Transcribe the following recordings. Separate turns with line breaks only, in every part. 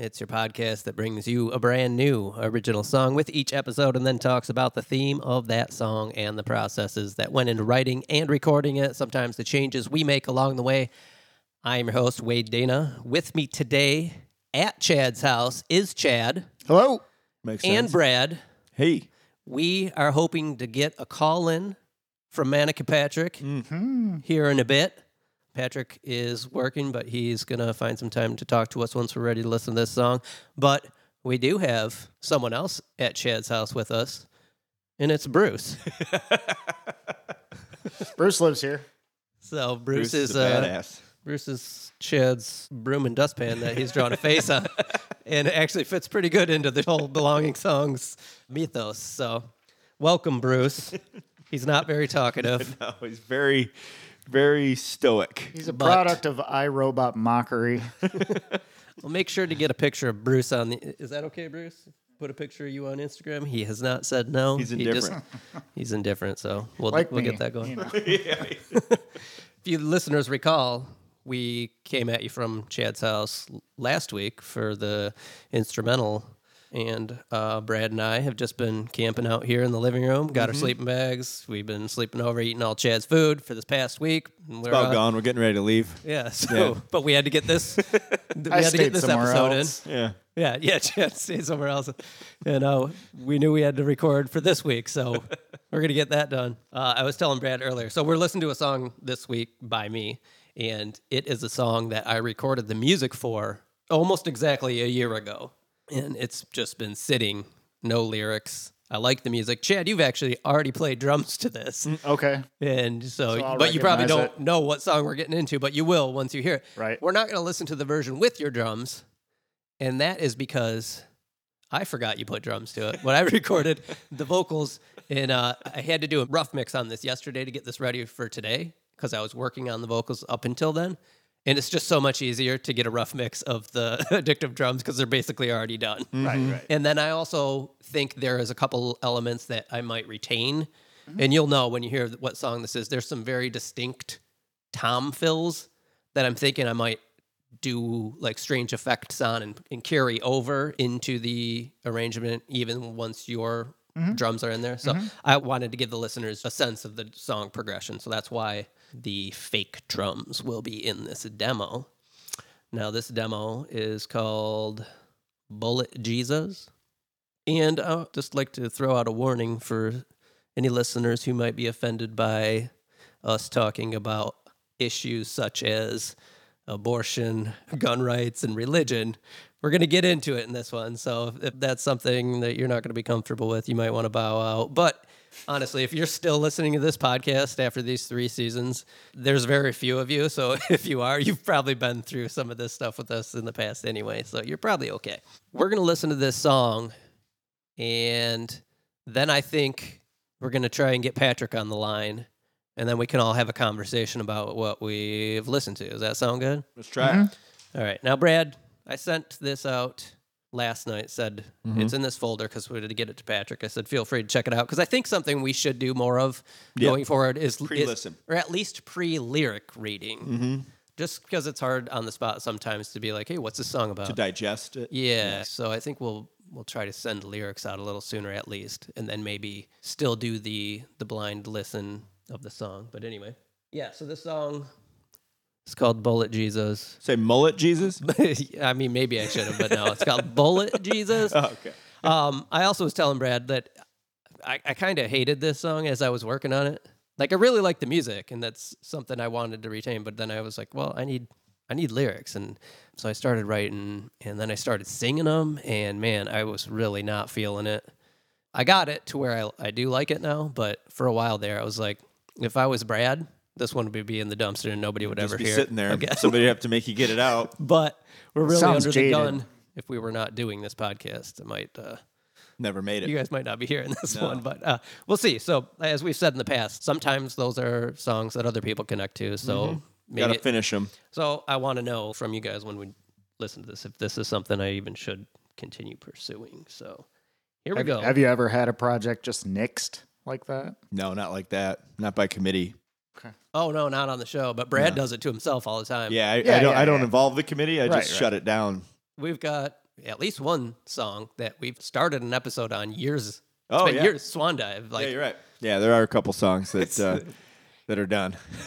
It's your podcast that brings you a brand new original song with each episode and then talks about the theme of that song and the processes that went into writing and recording it, sometimes the changes we make along the way. I am your host, Wade Dana. With me today at Chad's house is Chad
Hello.
Makes sense. and.
Brad.
hey,
We are hoping to get a call in from Manica Patrick mm-hmm. here in a bit. Patrick is working, but he's going to find some time to talk to us once we're ready to listen to this song. But we do have someone else at Chad's house with us, and it's Bruce.
Bruce lives here.
So Bruce,
Bruce
is,
is a
uh,
badass.
Bruce is Chad's broom and dustpan that he's drawn a face on, and it actually fits pretty good into the whole belonging songs mythos. So, welcome, Bruce. He's not very talkative.
No, he's very, very stoic.
He's a
But-
product of iRobot mockery.
Well, make sure to get a picture of Bruce on the. Is that okay, Bruce? Put a picture of you on Instagram. He has not said no.
He's
He just-
indifferent.
he's indifferent. So we'll
like
we'll
me,
get that going.
you know.
If you listeners recall, we came at you from Chad's house l- last week for the instrumental, and uh, Brad and I have just been camping out here in the living room. Got our
Mm-hmm.
sleeping bags. We've been sleeping over, eating all Chad's food for this past week. and we're,
About
uh,
gone. We're getting ready to leave.
Yeah. So,
Yeah.
but we had to get this. we
I
had to
stayed
get this
somewhere
episode
else.
in.
Yeah.
Yeah, yeah, Chad stayed somewhere else. And uh, we knew we had to record for this week, so we're going to get that done. Uh, I was telling Brad earlier. So we're listening to a song this week by me, and it is a song that I recorded the music for almost exactly a year ago. And it's just been sitting, no lyrics. I like the music. Chad, you've actually already played drums to this.
Okay.
And so,
So
but you probably don't
it.
know what song we're getting into, but you will once you hear it.
Right.
We're not going to listen to the version with your drums, and that is because I forgot you put drums to it. When I recorded the vocals, and uh, I had to do a rough mix on this yesterday to get this ready for today because I was working on the vocals up until then. And it's just so much easier to get a rough mix of the addictive drums because they're basically already done.
Right, mm-hmm. right.
And then I also think there is a couple elements that I might retain. Mm-hmm. And you'll know when you hear what song this is. There's some very distinct tom fills that I'm thinking I might do like strange effects on and, and carry over into the arrangement even once your mm-hmm. drums are in there. So I wanted to give the listeners a sense of the song progression. So that's why the fake drums will be in this demo. Now, this demo is called Bullet Jesus. And I'd just like to throw out a warning for any listeners who might be offended by us talking about issues such as abortion, gun rights, and religion. We're going to get into it in this one. So if that's something that you're not going to be comfortable with, you might want to bow out. But honestly, if you're still listening to this podcast after these three seasons, there's very few of you. So if you are, you've probably been through some of this stuff with us in the past anyway. So you're probably okay. We're going to listen to this song. And then I think we're going to try and get Patrick on the line. And then we can all have a conversation about what we've listened to. Does that sound good?
Let's try it. Mm-hmm.
All right. Now, Brad, I sent this out last night. Said it's in this folder because we had to get it to Patrick. I said, feel free to check it out because I think something we should do more of
Yeah.
going forward is is-
Pre-listen.
or at least pre-lyric reading.
Mm-hmm.
Just because it's hard on the spot sometimes to be like, hey, what's this song about?
To digest it.
Yeah. So I think we'll we'll try to send lyrics out a little sooner at least, and then maybe still do the the blind listen of the song. But anyway, yeah. So this song is called Bullet Jesus.
Say mullet Jesus.
I mean, maybe I should have, but no, it's called Bullet Jesus.
Oh, okay.
Um, I also was telling Brad that I, I kind of hated this song as I was working on it. Like I really like the music, and that's something I wanted to retain. But then I was like, well, I need I need lyrics, and so I started writing, and then I started singing them, and man, I was really not feeling it. I got it to where I I do like it now, but for a while there, I was like, if I was Brad, this one would be in the dumpster, and nobody would
Just
ever
be
hear
sitting
it
there.
again.
Somebody have to make you get it out.
but we're really
Sounds
under
jaded.
the gun. If we were not doing this podcast, it might. Uh,
Never made it.
you guys might not be hearing this
No.
one, but uh, we'll see. So, as we've said in the past, sometimes those are songs that other people connect to. So, maybe.
Got to finish them.
so, I want to know from you guys when we listen to this if this is something I even should continue pursuing. So, here we go.
have you ever had a project just nixed like that?
No, not like that. Not by committee.
Oh no, not on the show, but Brad does it to himself all the time.
Yeah, I,
Yeah,
I don't.
yeah,
I don't
yeah.
involve the committee. I
Right,
just
right.
shut it down.
We've got at least one song that we've started an episode on years. It's
Oh,
been
yeah.
years. Swan Dive. Like
yeah, you're right. Yeah, there are a couple songs that uh, that are done.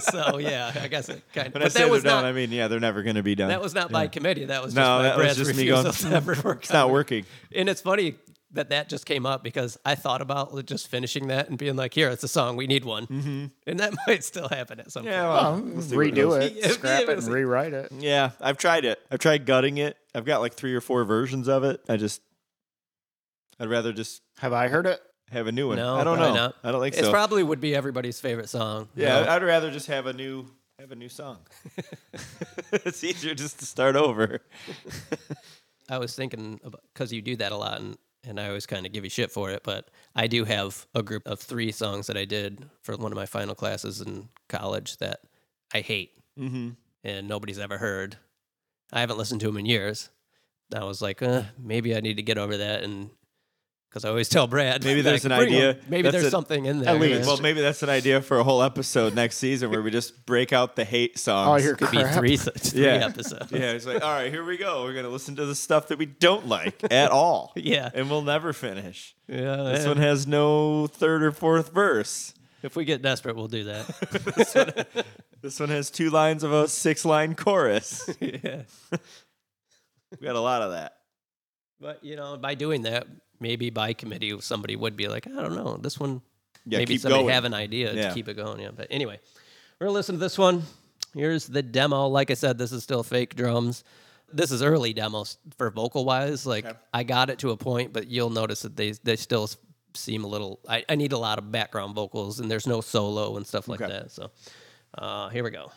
so yeah, I guess it kind of
When
but
I say
that was
they're done,
not
I mean yeah, they're never going to be done.
that was not by committee. That was just
no,
by
that was
Brad's
just me going.
refusal to ever work
It's
on
not
it.
working.
And it's funny that that just came up because I thought about just finishing that and being like, "Here, it's a song. We need one," mm-hmm. and that might still happen at some
Yeah,
point.
well, we'll
redo
goes.
it,
Yeah,
scrap it, and rewrite it.
Yeah, I've tried it. I've tried gutting it. I've got like three or four versions of it. I just, I'd rather just
Have I heard it?
have a new one.
No,
I don't know.
not.
I don't think
It
so.
probably would be everybody's favorite song.
yeah,
No.
I'd rather just have a new have a new song. it's easier just to start over.
I was thinking because you do that a lot, and, and I always kind of give you shit for it, but I do have a group of three songs that I did for one of my final classes in college that I hate
Mm-hmm.
and nobody's ever heard. I haven't listened to them in years. I was like, uh, maybe I need to get over that, and because I always tell Brad,
Maybe there's an
"Bring 'em."
idea.
Maybe there's
a-
something in there.
least.
Well, maybe that's an idea for a whole episode next season where we just break out the hate songs.
Oh, you're
could be three, three
Yeah.
episodes.
yeah, it's like, all right, here we go. We're gonna listen to the stuff that we don't like at all.
Yeah.
and we'll never finish.
yeah.
This
yeah.
one has no third or fourth verse.
If we get desperate, we'll do that.
This one has two lines of a six line chorus.
yeah.
We got a lot of that.
But you know, by doing that, maybe by committee, somebody would be like, I don't know, this one.
Yeah,
maybe somebody
going.
have an idea
Yeah.
to keep it going. Yeah. But anyway, we're gonna listen to this one. Here's the demo. Like I said, this is still fake drums. This is early demos for vocal wise. Like
Okay.
I got it to a point, but you'll notice that they they still seem a little. I, I need a lot of background vocals, and there's no solo and stuff like
Okay.
that. So uh, here we go.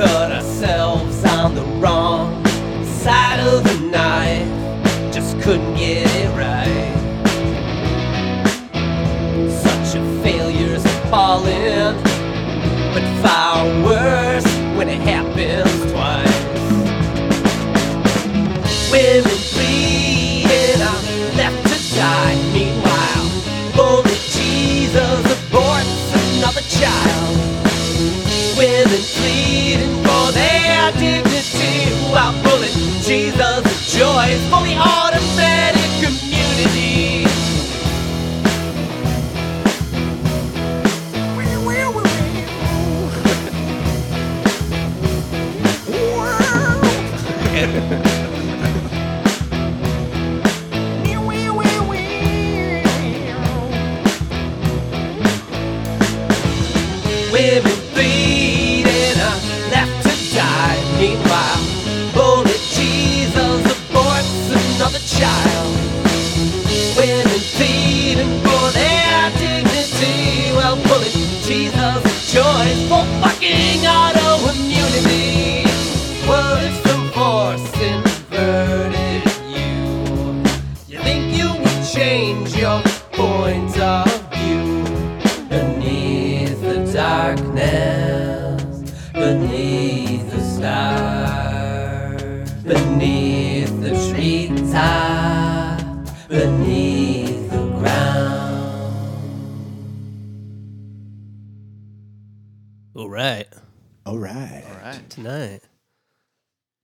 Cut ourselves on the wrong side of the knife, just couldn't get beneath the ground. All right,
All right.
All right.
tonight.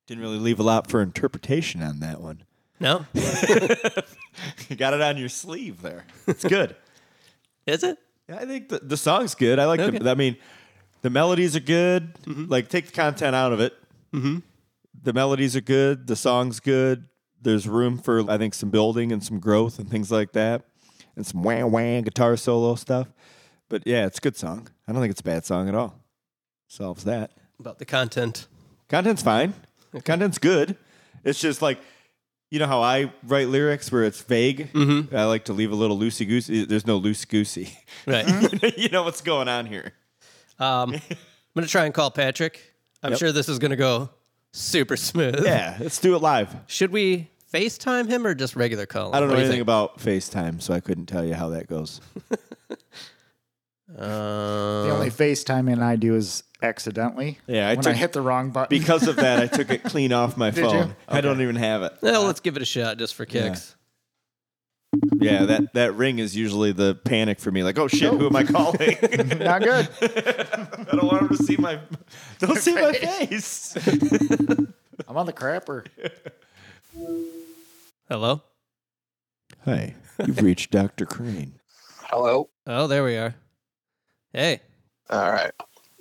Didn't really leave a lot for interpretation on that one.
No,
you got it on your sleeve there. It's good.
is it?
yeah, I think the, the song's good. I like
Okay.
the. I mean, the melodies are good. Like take the content out of it.
Mm-hmm.
The melodies are good. The song's good. There's room for I think some building and some growth and things like that, and some wham wham guitar solo stuff. But yeah, it's a good song. I don't think it's a bad song at all. Solves that.
About the content.
Content's fine. Content's good. It's just like, you know how I write lyrics where it's vague.
Mm-hmm.
I like to leave a little loosey goosey. There's no loose goosey.
Right.
you know what's going on here.
Um, I'm gonna try and call Patrick. I'm
Yep.
sure this is gonna go super smooth.
Yeah, let's do it live.
Should we FaceTime him or just regular call?
I don't know
What do you
anything
think?
about FaceTime, so I couldn't tell you how that goes.
The
Um,
only FaceTiming I do is accidentally.
Yeah, I
when
took-
I hit the wrong button.
Because of that, I took it clean off my
Did you?
phone. I don't even have it.
well, let's give it a shot just for kicks.
Yeah, that, that ring is usually the panic for me. Like, oh shit, who am I calling?
Not good.
I don't want him to see my don't see my face.
I'm on the crapper.
Hello.
Hi, you've reached Dr. Crane.
Hello.
Oh, there we are. Hey.
All right.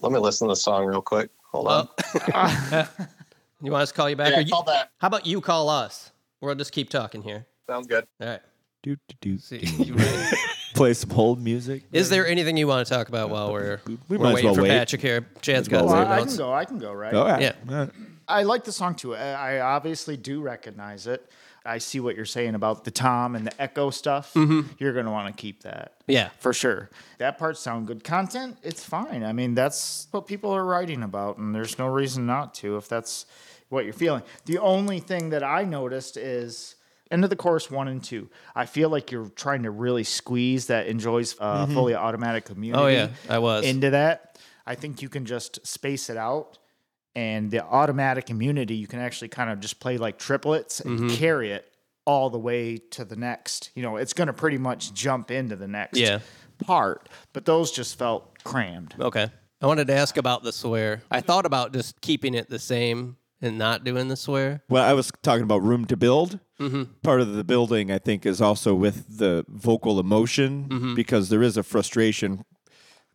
Let me listen to the song real quick. Hold on.
Oh. you want us to call you back?
yeah,
or you-
call back.
how about you call us? We'll just keep talking here.
Sounds good.
All right.
Do, do, do,
See,
do. Play some hold music.
Is there anything you want to talk about while we're,
We
we're waiting
well
for
wait.
Patrick here? Chad's got
well
Well, I, I can go. I can go, right?
All right.
Yeah.
All right.
I like the song too. I I obviously do recognize it. I see what you're saying about the tom and the echo stuff.
Mm-hmm.
You're going to want to keep that.
Yeah.
For sure. That part sound good. Content, it's fine. I mean, that's what people are writing about, and there's no reason not to if that's what you're feeling. The only thing that I noticed is end of the course one and two. I feel like you're trying to really squeeze that enjoys uh, fully automatic community
Oh yeah, I was.
into that. I think you can just space it out. And the automatic immunity, you can actually kind of just play like triplets and
Mm-hmm.
carry it all the way to the next. You know, it's going to pretty much jump into the next
Yeah.
part. But those just felt crammed.
Okay. I wanted to ask about the swear. I thought about just keeping it the same and not doing the swear.
Well, I was talking about room to build.
Mm-hmm.
Part of the building, I think, is also with the vocal emotion
Mm-hmm.
because there is a frustration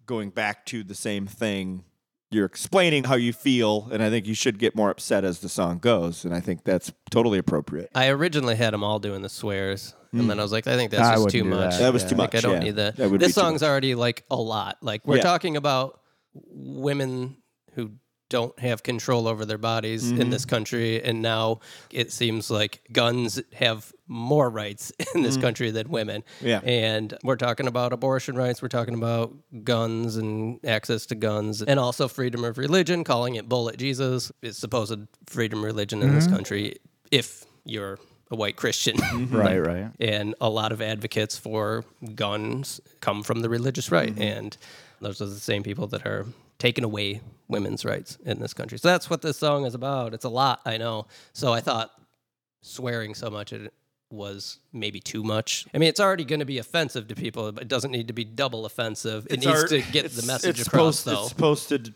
going back to the same thing. You're explaining how you feel, and I think you should get more upset as the song goes, and I think that's totally appropriate.
I originally had them all doing the swears, and then hmm. I was like, I think that's
I
just
wouldn't
too
do
much.
that.
That was too
Like,
much.
I don't
yeah.
need that.
That would
this
too
song's already like a lot. Like we're
Yeah.
talking about women who don't have control over their bodies
Mm-hmm.
in this country, and now it seems like guns have more rights in this country than women.
Yeah.
and we're talking about abortion rights. We're talking about guns and access to guns, and also freedom of religion. Calling it bullet Jesus is supposed freedom religion in this
Mm-hmm.
country. If you're a white Christian,
Right, right.
and a lot of advocates for guns come from the religious right
Mm-hmm.
and those are the same people that are taking away women's rights in this country so that's what this song is about it's a lot i know so i thought swearing so much it was maybe too much i mean it's already going to be offensive to people but it doesn't need to be double offensive it
It's
needs
art.
to get the message
it's
across
supposed,
though
It's supposed to d-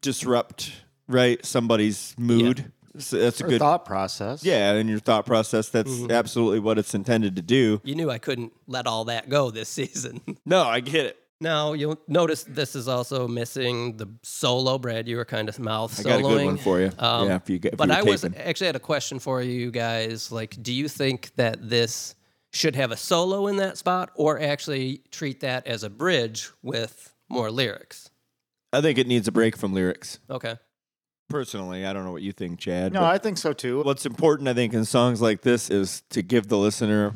disrupt, right, somebody's mood. So that's a
Or
good
thought process.
Yeah, in your thought process, that's
Mm-hmm.
absolutely what it's intended to do.
you knew i couldn't let all that go this season
No, I get it.
Now you'll notice this is also missing the solo. Brad, you were kind of mouth soloing.
I
soloing.
got a good one for you.
Um,
yeah, if you get. If
but
you were
I was actually had a question for you guys. Like, do you think that this should have a solo in that spot, or actually treat that as a bridge with more lyrics?
I think it needs a break from lyrics.
Okay.
Personally, I don't know what you think, Chad.
No, I think so too.
what's important, I think, in songs like this is to give the listener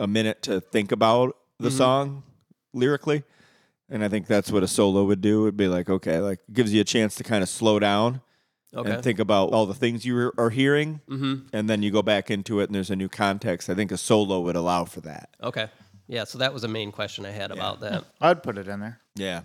a minute to think about the
Mm-hmm.
song lyrically. And I think that's what a solo would do. It'd be like, okay, like gives you a chance to kind of slow down
Okay.
and think about all the things you are- are hearing.
mm-hmm.
And then you go back into it and there's a new context. I think a solo would allow for that.
Okay. Yeah. So that was a main question I had about that.
I'd put it in there.
Yeah.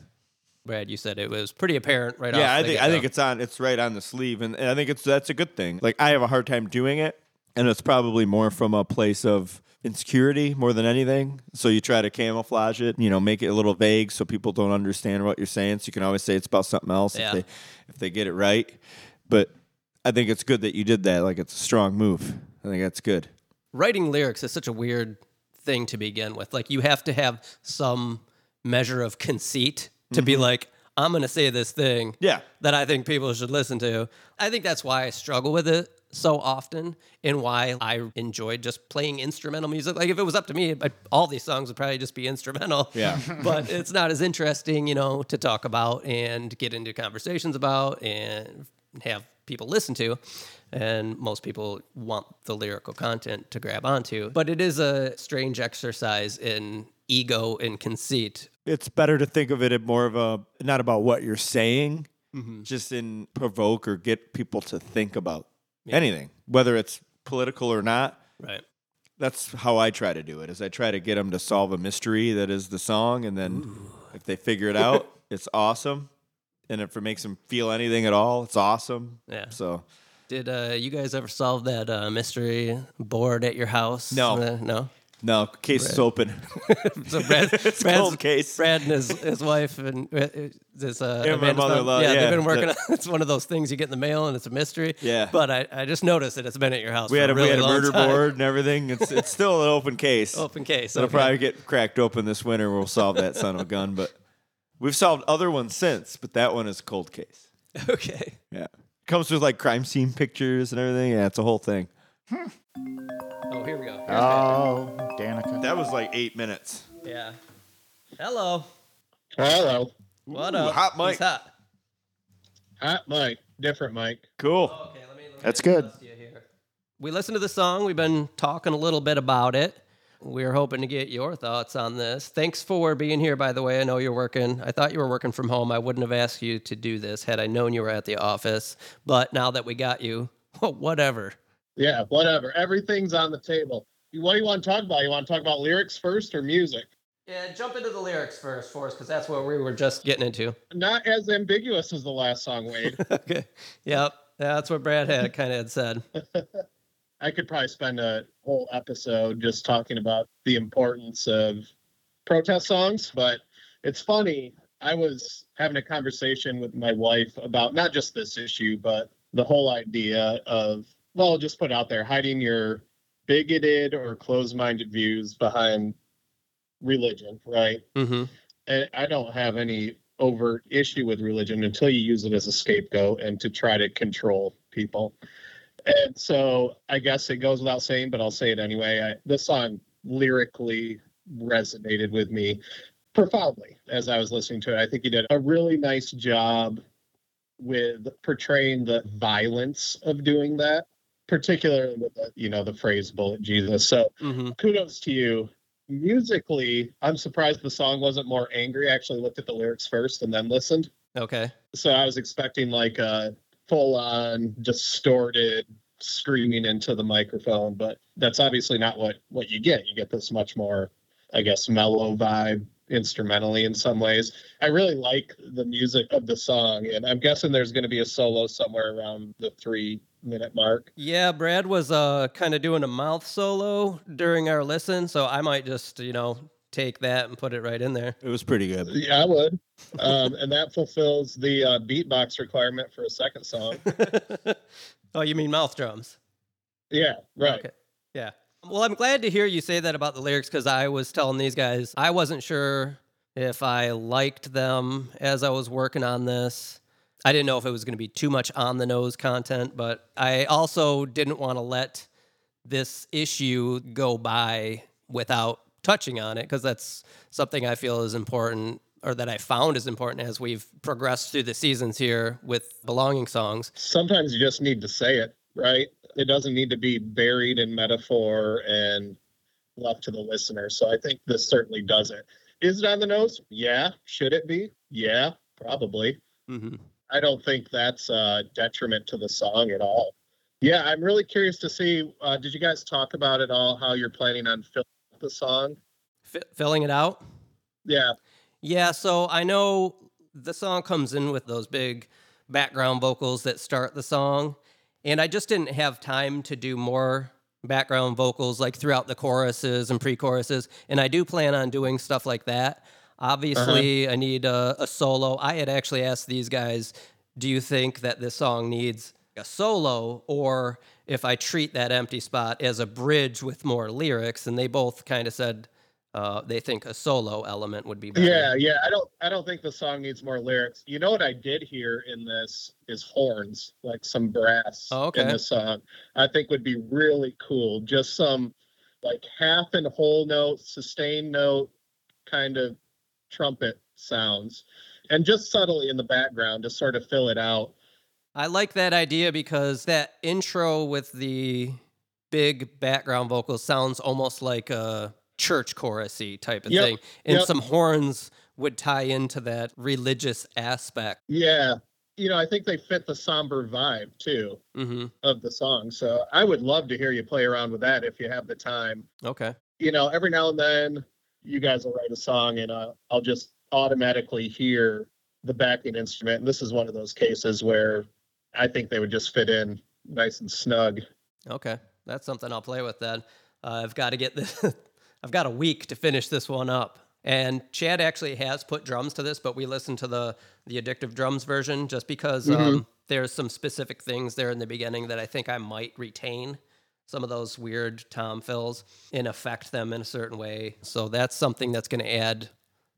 Brad, you said it was pretty apparent right off.
Yeah, I think I think it's on. It's right on the sleeve, and, and I think it's that's a good thing. Like I have a hard time doing it, and it's probably more from a place of insecurity more than anything. So you try to camouflage it, you know, make it a little vague so people don't understand what you're saying. So you can always say it's about something else
Yeah.
if they if they get it right. But I think it's good that you did that. Like it's a strong move. I think that's good.
writing lyrics is such a weird thing to begin with. Like you have to have some measure of conceit to be mm-hmm. like, I'm going to say this thing
Yeah.
that I think people should listen to. I think that's why I struggle with it so often and why I enjoyed just playing instrumental music. Like if it was up to me, I, all these songs would probably just be instrumental.
Yeah.
but it's not as interesting, you know, to talk about and get into conversations about and have people listen to. And most people want the lyrical content to grab onto. But it is a strange exercise in ego and conceit.
it's better to think of it as more of a not about what you're saying,
Mm-hmm.
just in provoke or get people to think about anything, whether it's political or not.
Right.
That's how I try to do it. Is I try to get them to solve a mystery that is the song, and then if they figure it out, it's awesome. And if it makes them feel anything at all, it's awesome.
Yeah.
So
Did uh, you guys ever solve that uh, mystery board at your house?
No.
Uh, no.
No, case is open.
So Brad,
It's
Brad's-
cold case.
Brad and his, his wife and uh, this uh,
Yeah, my
Amanda's mom, Yeah,
yeah,
they've been working.
the-
on It's one of those things you get in the mail and it's a mystery.
Yeah.
But I, I just noticed that it's been at your house.
We had a,
really
we had a murder
time.
board and everything. It's it's still an open case.
Open case.
It'll
okay.
probably get cracked open this winter. We'll solve that son of a gun. But we've solved other ones since, but that one is cold case.
okay.
Yeah. Comes with like crime scene pictures and everything. Yeah, it's a whole thing.
Oh, here we go. Here's
Oh, Danica.
That was like eight minutes.
Yeah. Hello.
Hello.
What
Ooh,
up?
hot
He's
mic.
hot.
Hot mic. Different mic.
Cool.
Oh, okay, let me. Let me
That's good.
here. We listened to the song. We've been talking a little bit about it. We're hoping to get your thoughts on this. Thanks for being here, by the way. I know you're working. I thought you were working from home. I wouldn't have asked you to do this had I known you were at the office. But now that we got you, whatever.
Yeah, whatever. Everything's on the table. What do you want to talk about? You want to talk about lyrics first or music?
Yeah, jump into the lyrics first for us, because that's what we were just getting into.
Not as ambiguous as the last song, Wade.
okay. Yep. That's what Brad had kind of had said.
I could probably spend a whole episode just talking about the importance of protest songs, but it's funny. I was having a conversation with my wife about not just this issue, but the whole idea of, well, just put out there hiding your bigoted or closed minded views behind religion, right?
Mm-hmm.
and I don't have any overt issue with religion until you use it as a scapegoat and to try to control people. And so I guess it goes without saying, but I'll say it anyway. I, this song lyrically resonated with me profoundly as I was listening to it. I think he did a really nice job with portraying the violence of doing that, particularly with the, you know, the phrase bullet Jesus. So
Mm-hmm.
kudos to you. Musically, I'm surprised the song wasn't more angry. I actually looked at the lyrics first and then listened.
Okay.
So I was expecting like a full on distorted screaming into the microphone, but that's obviously not what what you get. You get this much more, I guess, mellow vibe instrumentally in some ways. I really like the music of the song, and I'm guessing there's going to be a solo somewhere around the three minute mark.
Yeah, Brad was uh kind of doing a mouth solo during our listen, so I might just, you know, take that and put it right in there.
It was pretty good.
Yeah, I would. Um, and that fulfills the uh, beatbox requirement for a second song.
oh, you mean mouth drums?
Yeah, right.
Okay. Yeah. Well, I'm glad to hear you say that about the lyrics because I was telling these guys I wasn't sure if I liked them as I was working on this. I didn't know if it was going to be too much on the nose content, but I also didn't want to let this issue go by without touching on it because that's something I feel is important or that I found is important as we've progressed through the seasons here with belonging songs.
Sometimes you just need to say it, right? It doesn't need to be buried in metaphor and left to the listener. So I think this certainly does it. Is it on the nose? Yeah. Should it be? Yeah, probably.
hmm
I don't think that's a detriment to the song at all. Yeah, I'm really curious to see. Uh, did you guys talk about it all? How you're planning on filling the song?
F- filling it out.
Yeah,
Yeah, so I know the song comes in with those big background vocals that start the song, and I just didn't have time to do more background vocals like throughout the choruses and pre-choruses, and I do plan on doing stuff like that. Obviously, I need a, a solo. I had actually asked these guys, "Do you think that this song needs a solo, or if I treat that empty spot as a bridge with more lyrics?" And they both kind of said uh, they think a solo element would be better.
yeah, yeah. I don't, I don't think the song needs more lyrics. You know what I did hear in this is horns, like some brass
Oh, okay.
in the song. I think would be really cool. Just some like half and whole note, sustained note, kind of trumpet sounds, and just subtly in the background to sort of fill it out.
I like that idea because that intro with the big background vocals sounds almost like a church chorusy type of
Yep,
thing, and
yep.
some horns would tie into that religious aspect.
Yeah. You know, I think they fit the somber vibe too
hmm
of the song. So I would love to hear you play around with that if you have the time.
Okay.
You know, every now and then you guys will write a song and uh, I'll just automatically hear the backing instrument. And this is one of those cases where I think they would just fit in nice and snug.
Okay. That's something I'll play with then. Uh, I've got to get this. I've got a week to finish this one up. And Chad actually has put drums to this, but we listened to the the addictive drums version just because um, there's some specific things there in the beginning that I think I might retain some of those weird tom fills and affect them in a certain way. So that's something that's going to add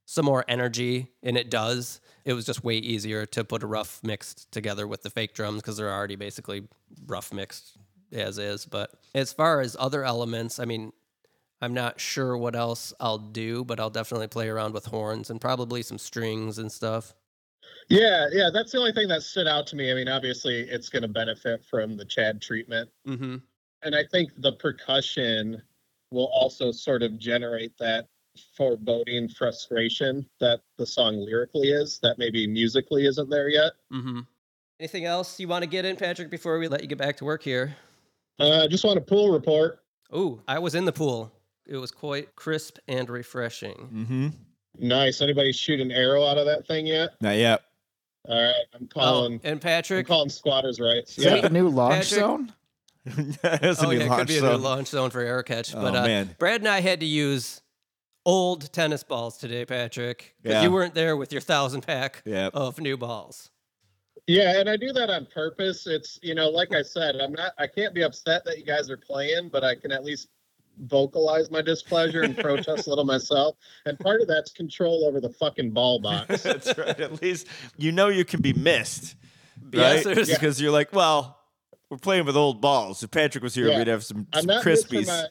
some more energy, and it does. It was just way easier to put a rough mix together with the fake drums because they're already basically rough mixed as is. But as far as other elements, I mean, I'm not sure what else I'll do, but I'll definitely play around with horns and probably some strings and stuff.
Yeah, yeah, that's the only thing that stood out to me. I mean, obviously, it's going to benefit from the Chad treatment.
Mm-hmm.
And I think the percussion will also sort of generate that foreboding frustration that the song lyrically is that maybe musically isn't there yet.
Mm-hmm. Anything else you want to get in, Patrick, before we let you get back to work here?
Uh, just want a pool report.
Oh, I was in the pool. It was quite crisp and refreshing.
Mm-hmm.
Nice. Anybody shoot an arrow out of that thing yet?
Not yet.
All right, I'm
Oh,
calling.
and
I'm
Patrick.
calling squatters' rights.
Is that
Yeah.
the new launch
Patrick-
zone?
That's a
Oh
new
yeah, it could
launch
be a new launch zone for air catch.
Oh,
But uh. Brad and I had to use old tennis balls today, Patrick, because
Yeah.
you weren't there with your thousand pack
Yep.
of new balls.
Yeah, and I do that on purpose. It's you know, like I said, I'm not. I can't be upset that you guys are playing, but I can at least vocalize my displeasure and protest a little myself. And part of that's control over the fucking ball box.
That's right. At least you know you can be missed, right?
BSers.
Because you're like, well, we're playing with old balls. If Patrick was here,
Yeah.
we'd have some,
I'm
some
not good for
crispies.
my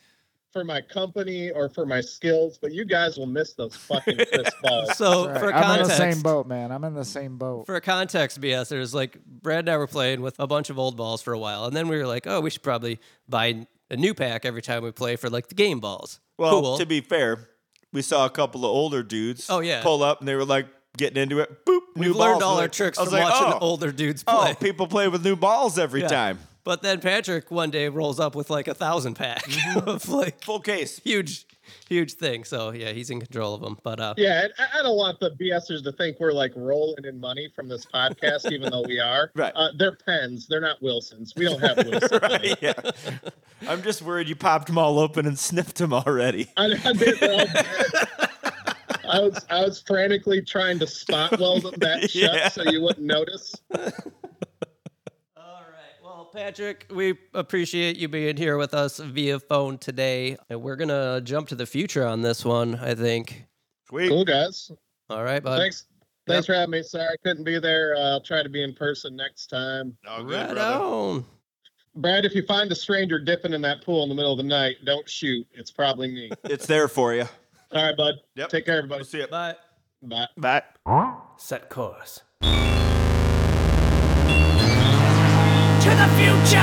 for my company or for my skills, but you guys will miss those fucking crisp balls.
So
Right,
for
I'm in the
context,
same boat, man. I'm in the same boat.
for a context, BS, there's like Brad and I were playing with a bunch of old balls for a while, and then we were like, oh, we should probably buy a new pack every time we play for like the game balls.
Well,
cool.
to be fair, we saw a couple of older dudes
Oh, yeah.
pull up and they were like getting into it. Boop, new
We've learned
balls.
all
We're
our tricks from
like,
watching
oh,
older dudes oh, play.
Oh, people play with new balls every
Yeah.
time.
But then Patrick one day rolls up with like a thousand pack
Mm-hmm.
of like
Full case.
huge, huge thing. So yeah, he's in control of them. But uh,
Yeah, I- I don't want the BSers to think we're like rolling in money from this podcast, even though we are.
Right.
Uh, they're Penns. They're not Wilsons. We don't have Wilsons.
right. Yeah. I'm just worried you popped them all open and sniffed them already.
I, I, did, I was I was frantically trying to spot weld that shut
Yeah.
so you wouldn't notice.
All right. Patrick, we appreciate you being here with us via phone today. And we're going to jump to the future on this one, I think.
Sweet.
Cool guys.
All right, bud.
Thanks. Thanks for having me. Sorry I couldn't be there. Uh, I'll try to be in person next time.
All
Right on.
Brad, if you find a stranger dipping in that pool in the middle of the night, don't shoot. It's probably me.
It's there for you.
All right, bud.
Yep.
Take care, everybody.
We'll see you.
Bye.
Bye.
But
Set course.
To the future!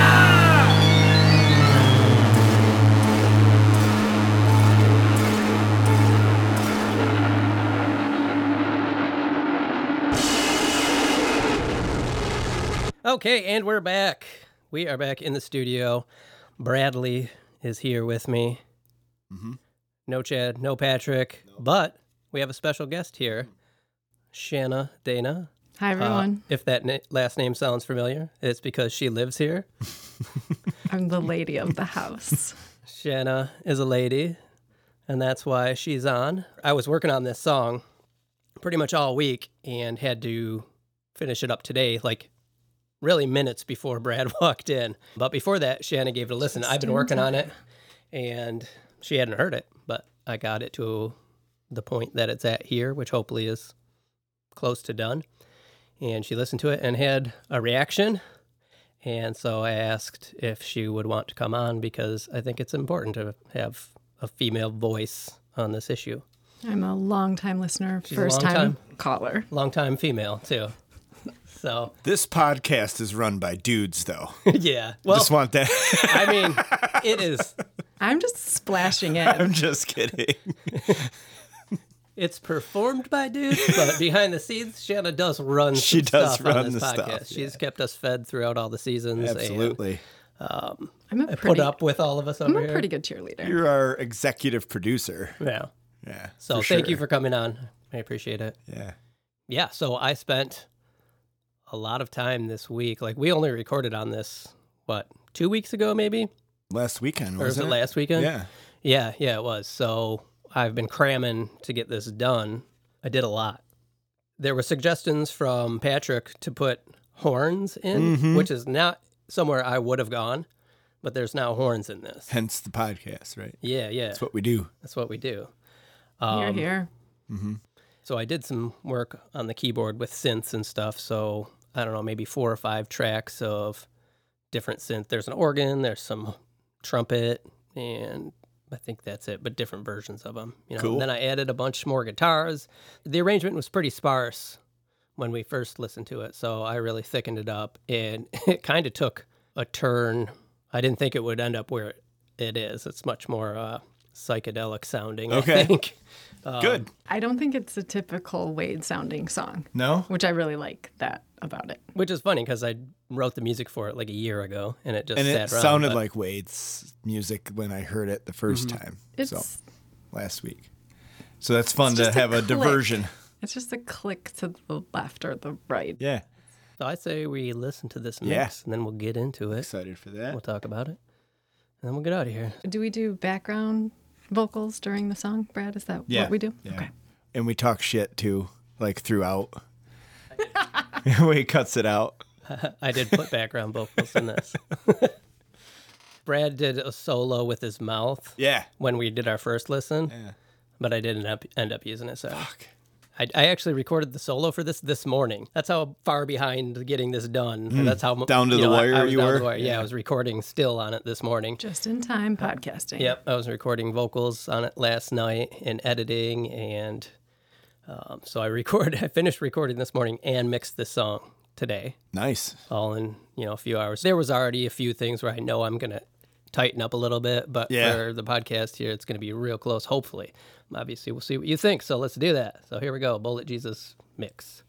Okay, and we're back. We are back in the studio. Bradley is here with me. Mm-hmm. No Chad, no Patrick, but we have a special guest here, Shanna Dana.
Hi,
Uh,
everyone.
if that na- last name sounds familiar, it's because she lives here.
I'm the lady of the house.
Shanna is a lady, and that's why she's on. I was working on this song pretty much all week and had to finish it up today, like really minutes before Brad walked in. But before that, Shanna gave it a listen. I've been
in
working on it, and she hadn't heard it, but I got it to the point that it's at here, which hopefully is close to done. And she listened to it and had a reaction. And so I asked if she would want to come on because I think it's important to have a female voice on this issue.
I'm a long time listener,
a
first
long
time,
time.
caller.
Longtime female, too. So,
This podcast is run by dudes, though.
yeah. Well,
Just want that.
I mean, it is.
I'm just splashing in.
I'm just kidding.
It's performed by dudes, but behind the scenes, Shanna does run.
She does
stuff on
run
this
the
podcast.
stuff,
She's kept us fed throughout all the seasons. and
Absolutely.
Um, I'm a
put up with all of us
I'm a
here.
pretty good cheerleader.
You're our executive producer.
Yeah.
Yeah.
So
for
thank you for coming on. I appreciate it.
Yeah.
Yeah. So I spent a lot of time this week. Like we only recorded on this what two weeks ago, maybe,
Last weekend,
or was
wasn't
it last weekend?
Yeah.
Yeah, yeah, it was. So I've been cramming to get this done. I did a lot. There were suggestions from Patrick to put horns in,
Mm-hmm.
which is not somewhere I would have gone, but there's now horns in this.
Hence the podcast, right?
Yeah, yeah.
That's what we do.
That's what we do.
You're
Um,
here.
So I did some work on the keyboard with synths and stuff. So I don't know, maybe four or five tracks of different synth. There's an organ, there's some trumpet, and I think that's it, but different versions of them. You know.
Cool.
And then I added a bunch more guitars. The arrangement was pretty sparse when we first listened to it, so I really thickened it up, and it kind of took a turn. I didn't think it would end up where it is. It's much more uh, psychedelic sounding.
Okay.
I think. Um,
Good.
I don't think it's a typical Wade sounding song,
No?
which I really like that about it.
Which is funny because I wrote the music for it like a year ago, and it just
And
sat
it
around.
sounded
but-
like Wade's music when I heard it the 1st time.
It's
So last week. So that's fun
It's
to
just a
have a, diversion.
it's just a click to the left or the right.
Yeah.
So I say we listen to this mix,
Yeah.
and then we'll get into it.
Excited for that.
We'll talk about it, and then we'll get out of here.
Do we do background vocals during the song, Brad? Is that
Yeah.
what we do?
Yeah.
Okay.
And we talk shit too, like throughout. he cuts it out.
I did put background vocals in this. Brad did a solo with his mouth
Yeah.
when we did our first listen,
Yeah.
but I didn't end up using it. So I, I actually recorded the solo for this this morning. That's how far behind getting this done. and that's how.
Down to the
know, I-
wire
I was
you
down to
were?
the wire. Yeah,
Yeah.
I was recording still on it this morning.
Just in time podcasting.
Yep, I was recording vocals on it last night and editing, and um, so I recorded. I finished recording this morning and mixed this song today,
Nice.
all in you know a few hours. There was already a few things where I know I'm gonna tighten up a little bit, but
Yeah.
for the podcast here, it's gonna be real close. Hopefully, obviously, we'll see what you think. So let's do that. So here we go, Bullet Jesus mix.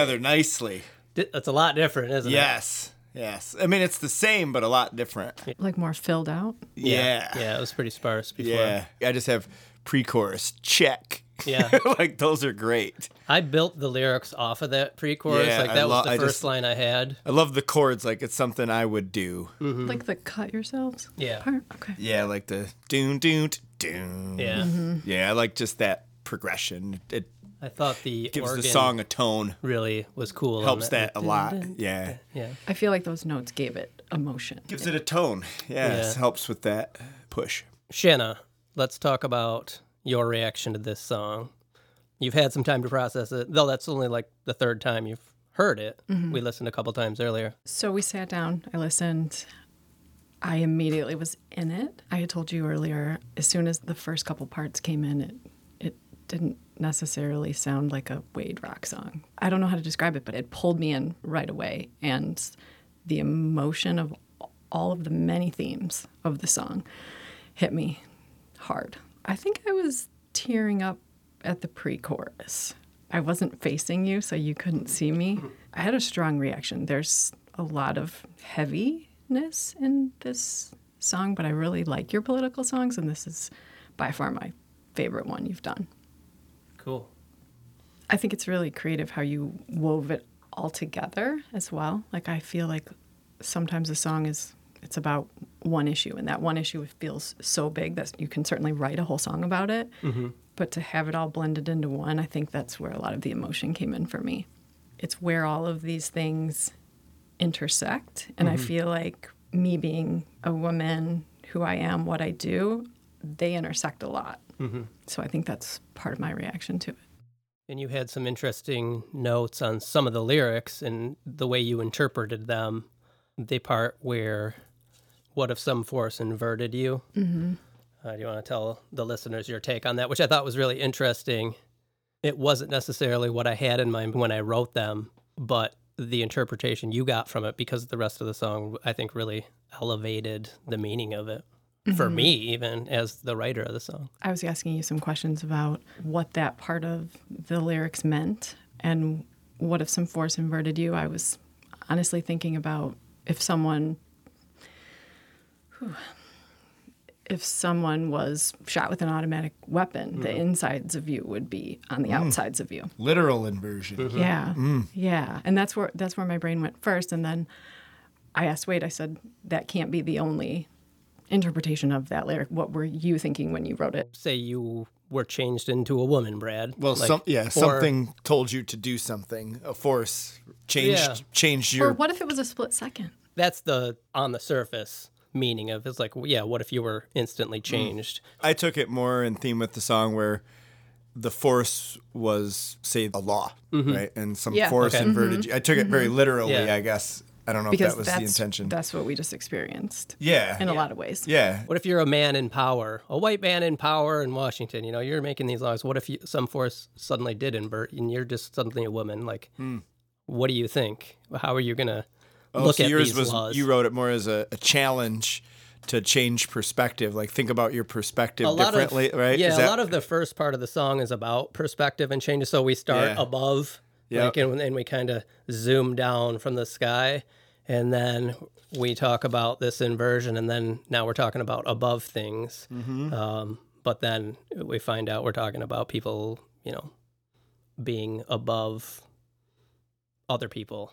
Together nicely.
di- It's a lot different, isn't it?
Yes. Yes. I mean, it's the same, but a lot different.
Like more filled out.
Yeah.
Yeah, it was pretty sparse before.
Yeah. I just have pre chorus. Check.
Yeah.
like, those are great.
I built the lyrics off of that pre-chorus.
Yeah,
like
I
that
lo-
was the
I
first
just-
line I had.
I love the chords. Like, it's something I would do. Mm-hmm.
Like the cut yourselves
Yeah.
part. Okay.
Yeah. Like the doon, doon, doon.
Yeah. Mm-hmm.
Yeah. I like just that progression. It
I thought the
gives
organ
the song a tone,
really was cool.
helps that a lot. Yeah.
Yeah.
I feel like those notes gave it emotion.
Gives it a tone. Yes.
Yeah.
Helps with that push.
Shanna, let's talk about your reaction to this song. You've had some time to process it, though that's only like the third time you've heard it. Mm-hmm. We listened a couple times earlier.
So we sat down, I listened. I immediately was in it. I had told you earlier, as soon as the first couple parts came in, it it didn't necessarily sound like a Wade rock song. I don't know how to describe it, but it pulled me in right away. And the emotion of all of the many themes of the song hit me hard. I think I was tearing up at the pre chorus. I wasn't facing you, so you couldn't see me. I had a strong reaction. There's a lot of heaviness in this song, but I really like your political songs, and this is by far my favorite one you've done.
Cool.
I think it's really creative how you wove it all together as well. Like I feel like sometimes a song is it's about one issue, and that one issue feels so big that you can certainly write a whole song about it. Mm-hmm. But to have it all blended into one, I think that's where a lot of the emotion came in for me. It's where all of these things intersect, and I mm-hmm. feel like me being a woman who I am, what I do, they intersect a lot. So I think that's part of my reaction to it.
And you had some interesting notes on some of the lyrics and the way you interpreted them. The part where, what if some force inverted you? Mm-hmm. Uh, do you want to tell the listeners your take on that, which I thought was really interesting? It wasn't necessarily what I had in mind when I wrote them, but the interpretation you got from it, because the rest of the song, I think, really elevated the meaning of it for mm-hmm. me, even as the writer of the song.
I was asking you some questions about what that part of the lyrics meant and what if some force inverted you. I was honestly thinking about if someone whew, if someone was shot with an automatic weapon, the mm-hmm. insides of you would be on the mm. outsides of you.
Literal inversion. Mm-hmm.
Yeah. Mm. Yeah. And that's where that's where my brain went first and then I asked Wade, I said, that can't be the only interpretation of that lyric. What were you thinking when you wrote it?
Say you were changed into a woman, Brad.
Well,
Like,
some yeah,
or-
something told you to do something. A force changed
Yeah.
changed
Or what if it was a split second?
that's the on the surface meaning of it's like yeah what if you were instantly mm. changed
I took it more in theme with the song where the force was say a law, mm-hmm. right? And some
Yeah.
force
Okay.
inverted mm-hmm. you. I took it very mm-hmm. literally,
Yeah.
I guess. I don't know
Because
if that was
that's
the intention.
that's what we just experienced
yeah.
in a lot of ways.
yeah.
what if you're a man in power a white man in power in washington you know you're making these laws what if you, some force suddenly did invert and you're just suddenly a woman like hmm. what do you think how are you gonna
Oh,
look
so
at
yours
these
was
laws
you wrote it more as a, a challenge to change perspective. Like think about your perspective
a
differently,
of,
right?
Yeah,
Is
a
that-
lot of the first part of the song is about perspective and changes. So we start
Yeah.
above,
Yep.
like, and, and we kind of zoom down from the sky, and then we talk about this inversion, and then now we're talking about above things.
Mm-hmm.
Um, but then we find out we're talking about people, you know, being above other people,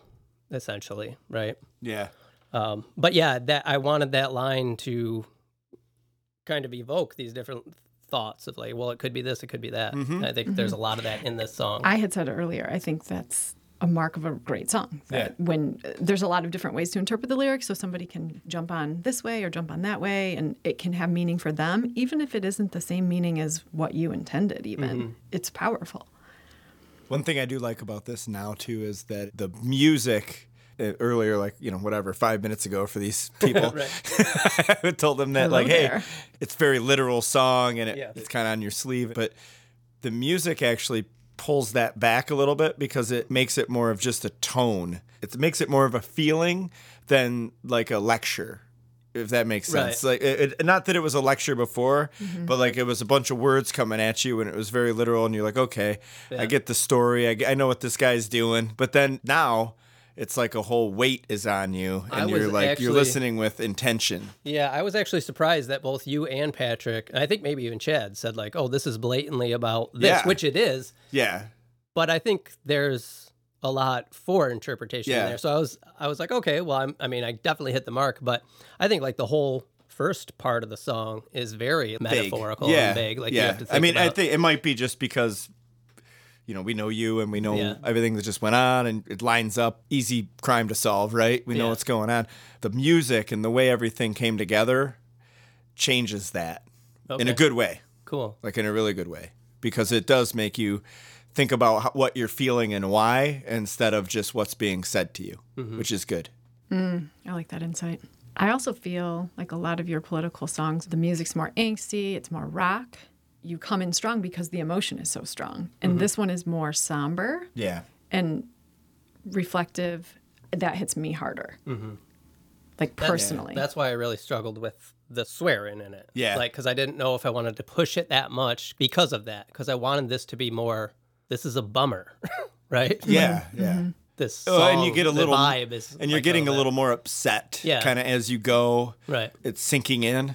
essentially, right?
yeah.
Um, but yeah, that I wanted that line to kind of evoke these different thoughts of like, well, it could be this, it could be that.
Mm-hmm.
I think there's a lot of that in this song.
I had said earlier, I think that's a mark of a great song. That
Yeah.
When uh, there's a lot of different ways to interpret the lyrics, so somebody can jump on this way or jump on that way, and it can have meaning for them, even if it isn't the same meaning as what you intended. Even
Mm-hmm.
it's powerful.
One thing I do like about this now too is that the music Uh, earlier, like you know, whatever, five minutes ago for these people, I told them that
Hello
like, hey, it's very literal song and it,
Yeah.
it's kind of on your sleeve, but the music actually pulls that back a little bit because it makes it more of just a tone. It makes it more of a feeling than like a lecture. If that makes sense, like it, it- not that it was a lecture before, but like it was a bunch of words coming at you, and it was very literal, and you're like, okay, I get the story, I, I know what this guy's doing, but then now it's like a whole weight is on you, and you're like you're listening with intention.
yeah, I was actually surprised that both you and Patrick, and I think maybe even Chad, said like, "Oh, this is blatantly about this,"
Yeah.
which it is.
Yeah,
But I think there's a lot for interpretation
Yeah.
in there. So I was, I was like, okay, well, I'm, I mean, I definitely hit the mark. But I think like the whole first part of the song is very
vague.
metaphorical
yeah,
and vague. Like
yeah.
you have to think
I mean, I think it might be just because you know we know you and we know
Yeah.
everything that just went on, and it lines up. Easy crime to solve, right? We know
Yeah.
what's going on. The music and the way everything came together changes that in a good way,
cool.
like in a really good way, because it does make you think about what you're feeling and why instead of just what's being said to you,
Mm-hmm.
which is good.
I like that insight. I also feel like a lot of your political songs, the music's more angsty, it's more rock. You come in strong because the emotion is so strong. And
Mm-hmm.
this one is more somber
Yeah.
and reflective. That hits me harder. Mm-hmm. Like personally.
That's why I really struggled with the swearing in it.
Yeah.
Like, because I didn't know if I wanted to push it that much because of that. Because I wanted this to be more, this is a bummer, right?
Yeah. Mm-hmm. Yeah. Mm-hmm.
This
Oh, and you get a little
vibe is,
and you're
like
getting a little more upset
Yeah.
kind of as you go
Right.
it's sinking in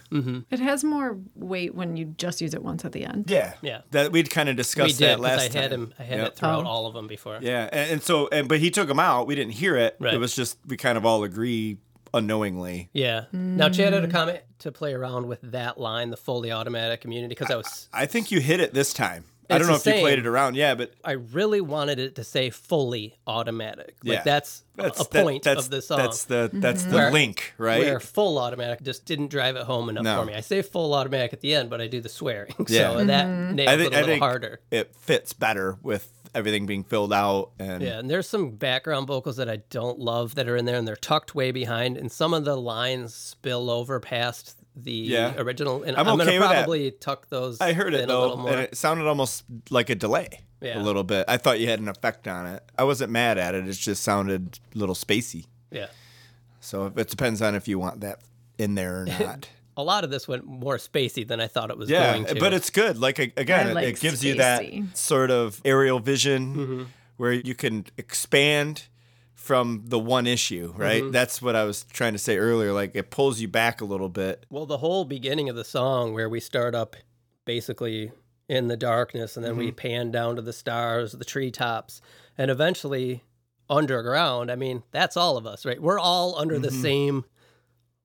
it has more weight when you just use it once at the end.
yeah
Yeah.
that we'd kind of
that. We
discussed
did
that
'cause
last
I had
time
him. I had
Yep.
it throughout
Oh.
all of them before.
yeah and, and so and but he took them out we didn't hear it
Right.
it was just we kind of all agree unknowingly
Yeah. Now Chad
Mm.
had a comment to play around with that line, the fully automatic immunity, because I was
i think you hit it this time I don't know
the
if you played it around. Yeah, but
I really wanted it to say fully automatic. Like
Yeah.
that's,
that's
a
that-
point
that's,
of the song.
That's the that's the link, right?
Where full automatic just didn't drive it home enough
No.
for me. I say full automatic at the end, but I do the swearing.
Yeah.
So that mm-hmm. nails
I
it
a
a
I
little
think
harder.
it fits better with everything being filled out and
Yeah, and there's some background vocals that I don't love that are in there, and they're tucked way behind, and some of the lines spill over past the
Yeah.
original. And
I'm
I'm,
okay
gonna
with that.
probably tuck those.
I heard
in
it
a little
though,
more.
and it sounded almost like a delay.
Yeah.
A little bit. I thought you had an effect on it. I wasn't mad at it. It just sounded a little spacey.
yeah,
So it depends on if you want that in there or not.
a lot of this went more spacey than I thought it was
yeah,
going to.
but it's good. Like again,
I
it,
like
it gives you that sort of aerial vision
Mm-hmm.
where you can expand from the one issue, right?
Mm-hmm.
That's what I was trying to say earlier. Like it pulls you back a little bit.
well, the whole beginning of the song where we start up basically in the darkness, and then we
Mm-hmm.
pan down to the stars, the treetops, and eventually underground. I mean, that's all of us, right? We're all under the same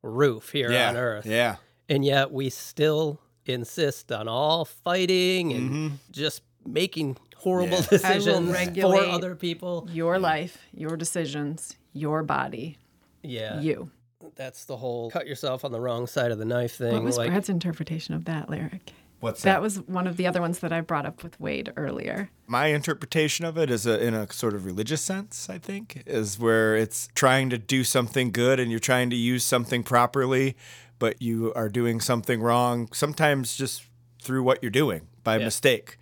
roof here
Mm-hmm. yeah,
on Earth.
yeah.
and yet we still insist on all fighting and
Mm-hmm.
just making horrible
Yeah.
decisions for other people.
Your life, your decisions, your body,
Yeah,
you.
that's the whole cut yourself on the wrong side of the knife thing.
What was
like,
Brad's interpretation of that lyric?
What's
That was one of the other ones that I brought up with Wade earlier.
my interpretation of it is a, in a sort of religious sense i think is where it's trying to do something good and you're trying to use something properly but you are doing something wrong sometimes just through what you're doing by
Yeah.
mistake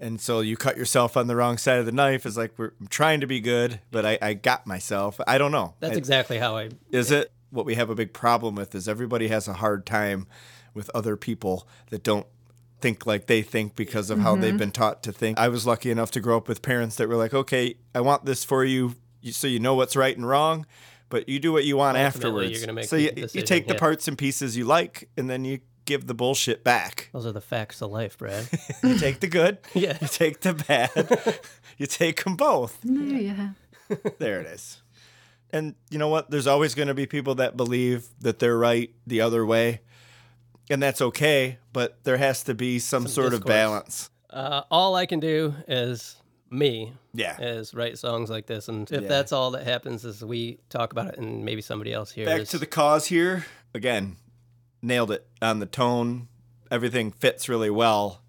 and so you cut yourself on the wrong side of the knife is like we're I'm trying to be good but i, I got myself i don't know
that's
I-
exactly how I.
is it what we have a big problem with is everybody has a hard time with other people that don't think like they think because of how they've mm-hmm. been taught to think. I was lucky enough to grow up with parents that were like, "Okay, I want this for you, you- so you know what's right and wrong, but you do what you want
Ultimately,
afterwards."
you're gonna make
so you, you
decision,
take the
yeah.
parts and pieces you like, and then you give the bullshit back.
Those are the facts of life, Brad.
You take the good,
Yeah.
you take the bad, you take them both.
There you have.
There it is. And you know what? There's always going to be people that believe that they're right the other way. And that's okay, but there has to be some, sort of balance.
uh, all I can do is me.
Yeah.
Is write songs like this, and if
Yeah.
that's all that happens, is we talk about it, and maybe somebody else hears.
Back to the cause here. Again, nailed it on the tone. Everything fits really well.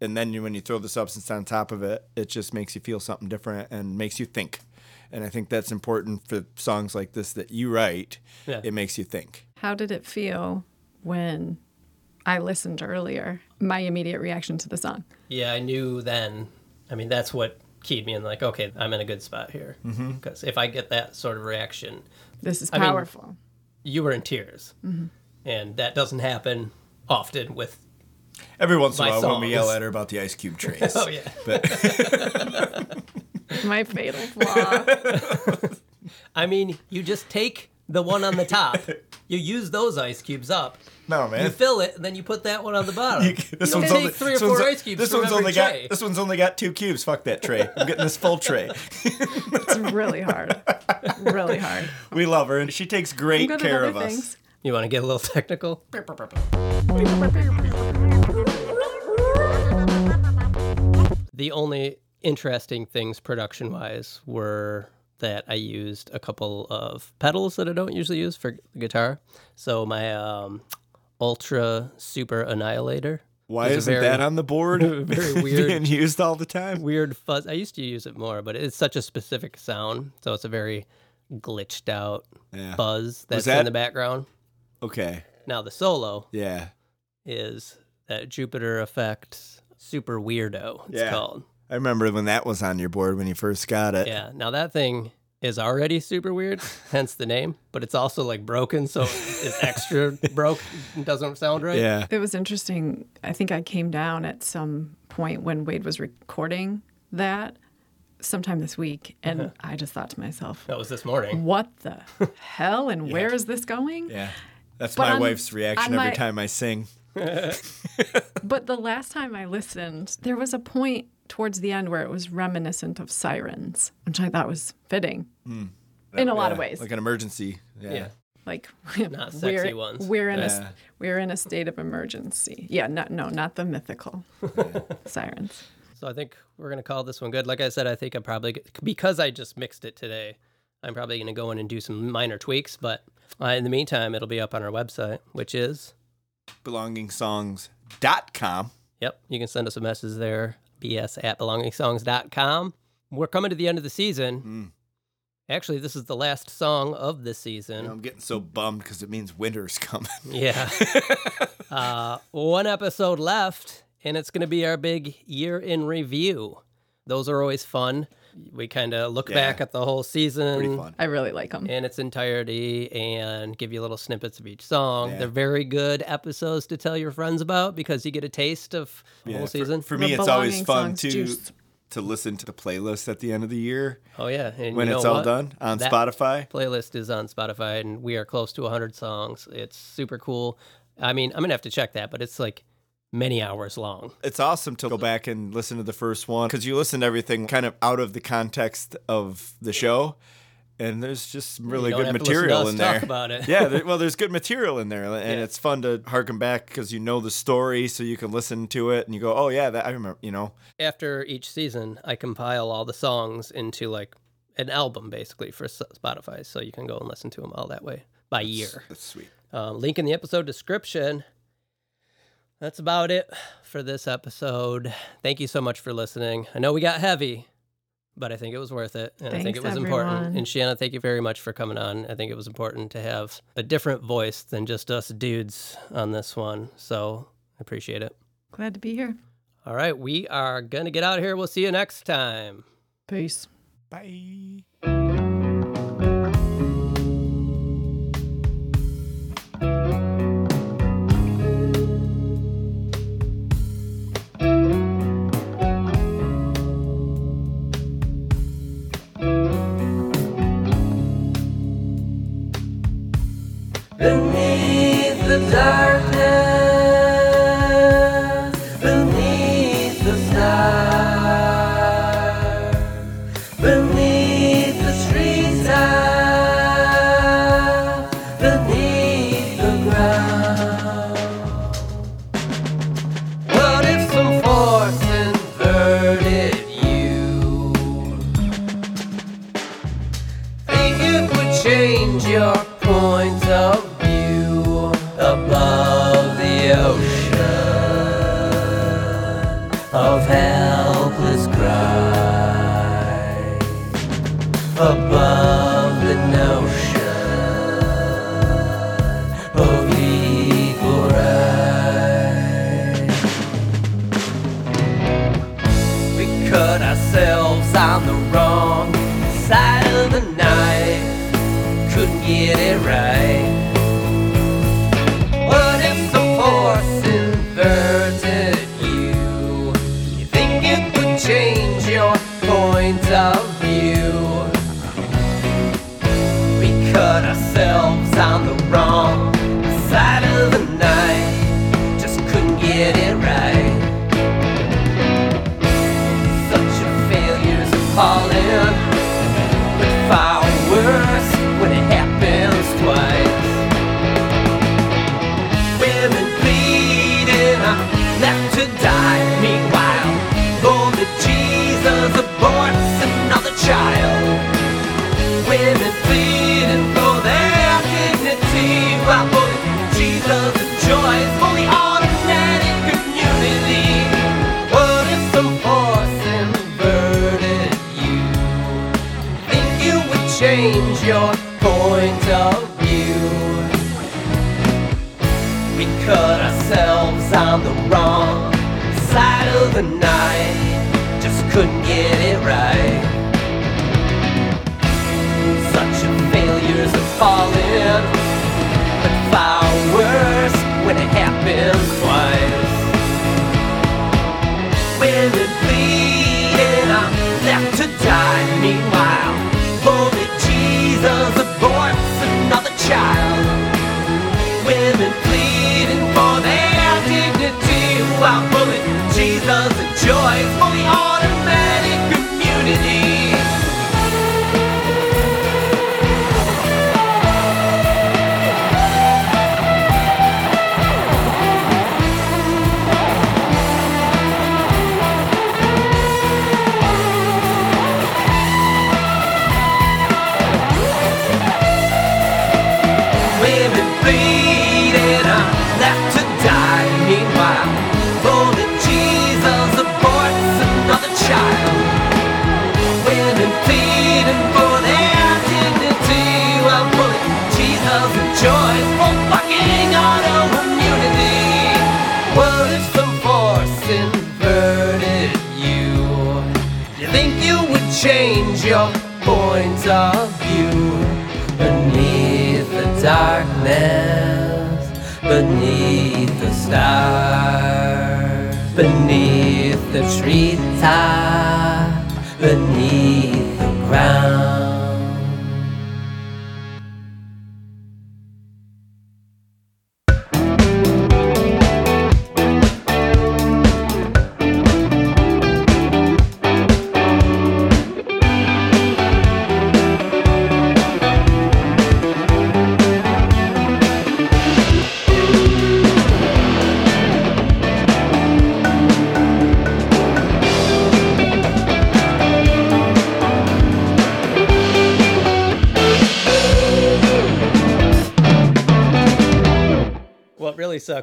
And then you, when you throw the substance on top of it, it just makes you feel something different and makes you think. And I think that's important for songs like this that you write.
Yeah.
It makes you think.
How did it feel when I listened earlier? My immediate reaction to the song.
Yeah, I knew then. I mean, that's what keyed me in. Like, okay, I'm in a good spot here. Mm-hmm. Because if I get that sort of reaction,
This is
I mean-
powerful.
you were in tears, mm-hmm. And that doesn't happen often with.
Every once in a
My
while, when we yell
songs.
at her about the ice cube trays.
Oh yeah.
but My fatal flaw.
I mean, you just take the one on the top, you use those ice cubes up,
No, man.
you fill it, and then you put that one on the bottom.
You- this
don't
one's
take
only
three or four ice cubes
This
from
one's
every
only
tray.
got this one's only got two cubes. Fuck that tray. I'm getting this full tray.
It's really hard. Really hard.
We love her, and she takes great care of
other
us.
You want to get a little technical? The only interesting things production wise were that I used a couple of pedals that I don't usually use for guitar. So my um, Ultra Super Annihilator.
Why isn't
very-
that on the board?
very weird-
being used all the time.
Weird fuzz. I used to use it more, but it's such a specific sound. So it's a very glitched out
Yeah.
buzz that's
that-
in the background.
Okay.
Now the solo
Yeah.
is that Jupiter effect super weirdo, it's
Yeah.
called.
I remember when that was on your board when you first got it.
Yeah. Now that thing is already super weird, hence the name, but it's also like broken, so it's extra broke and doesn't sound right.
Yeah.
It was interesting. I think I came down at some point when Wade was recording that sometime this week, and
Uh-huh.
I just thought to myself,
That was this morning.
what the hell and where is this going?
Yeah. That's
But
my
on-
wife's reaction
on
every
my-
time I sing.
But the last time I listened, there was a point towards the end where it was reminiscent of sirens, which I thought was fitting hmm. in a lot of ways.
Like an emergency. Yeah.
Yeah.
like
Not sexy
we're,
ones.
We're in
Yeah.
a we're in a state of emergency. Yeah, no, no, not the mythical sirens.
So I think we're gonna call this one good. Like I said, I think I'm probably because I just mixed it today. I'm probably gonna go in and do some minor tweaks, but uh, in the meantime, it'll be up on our website, which is
Belongingsongs.com.
Yep. You can send us a message there, bs at belongingsongs.com. We're coming to the end of the season. Actually, this is the last song of the
You
season.
know, I'm getting so bummed because it means winter's coming.
Yeah. uh, one episode left, and it's going to be our big year in review. Those are always fun. We kind of look
Yeah.
back at the whole season
Pretty fun.
I really like them.
in its entirety and give you little snippets of each song.
Yeah.
They're very good episodes to tell your friends about because you get a taste of the
Yeah,
whole season.
For,
The
me, it's always fun to
juice.
to listen to the playlist at the end of the year
oh, yeah. And
when
you
it's
know
all
what?
done on
That-
Spotify.
playlist is on Spotify, and we are close to 100 songs. It's super cool. I mean, I'm gonna have to check that, but it's like many hours long.
It's awesome to go back and listen to the first one because you listen to everything kind of out of the context of the show, and there's just really good material in
talk
there.
about it.
yeah, there, well, there's good material in there, and
Yeah.
it's fun to harken back because you know the story, so you can listen to it and you go, "Oh yeah, that I remember." You know,
After each season, I compile all the songs into like an album, basically for Spotify, so you can go and listen to them all that way by year.
that's sweet.
Um, link in the episode description. That's about it for this episode. Thank you so much for listening. I know we got heavy, but I think it was worth it. And I think it was
Thanks,
important. And Shanna, thank you very much for coming on. I think it was important to have a different voice than just us dudes on this one. So I appreciate it.
Glad to be here.
All right, we are going to get out of here. We'll see you next time.
Peace.
Bye.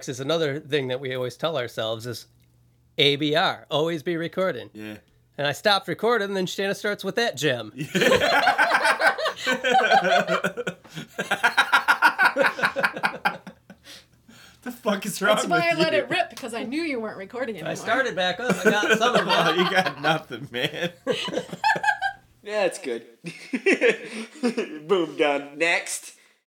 Really is another thing that we always tell ourselves is ABR, always be recording.
Yeah.
And I stopped recording, and then Shanna starts with that gem.
The fuck is wrong
That's why I
with
let it rip because I knew you weren't recording anymore.
I started back up. I got some of
Oh,
it.
you got nothing, man.
Yeah, it's good. Boom, done. Next.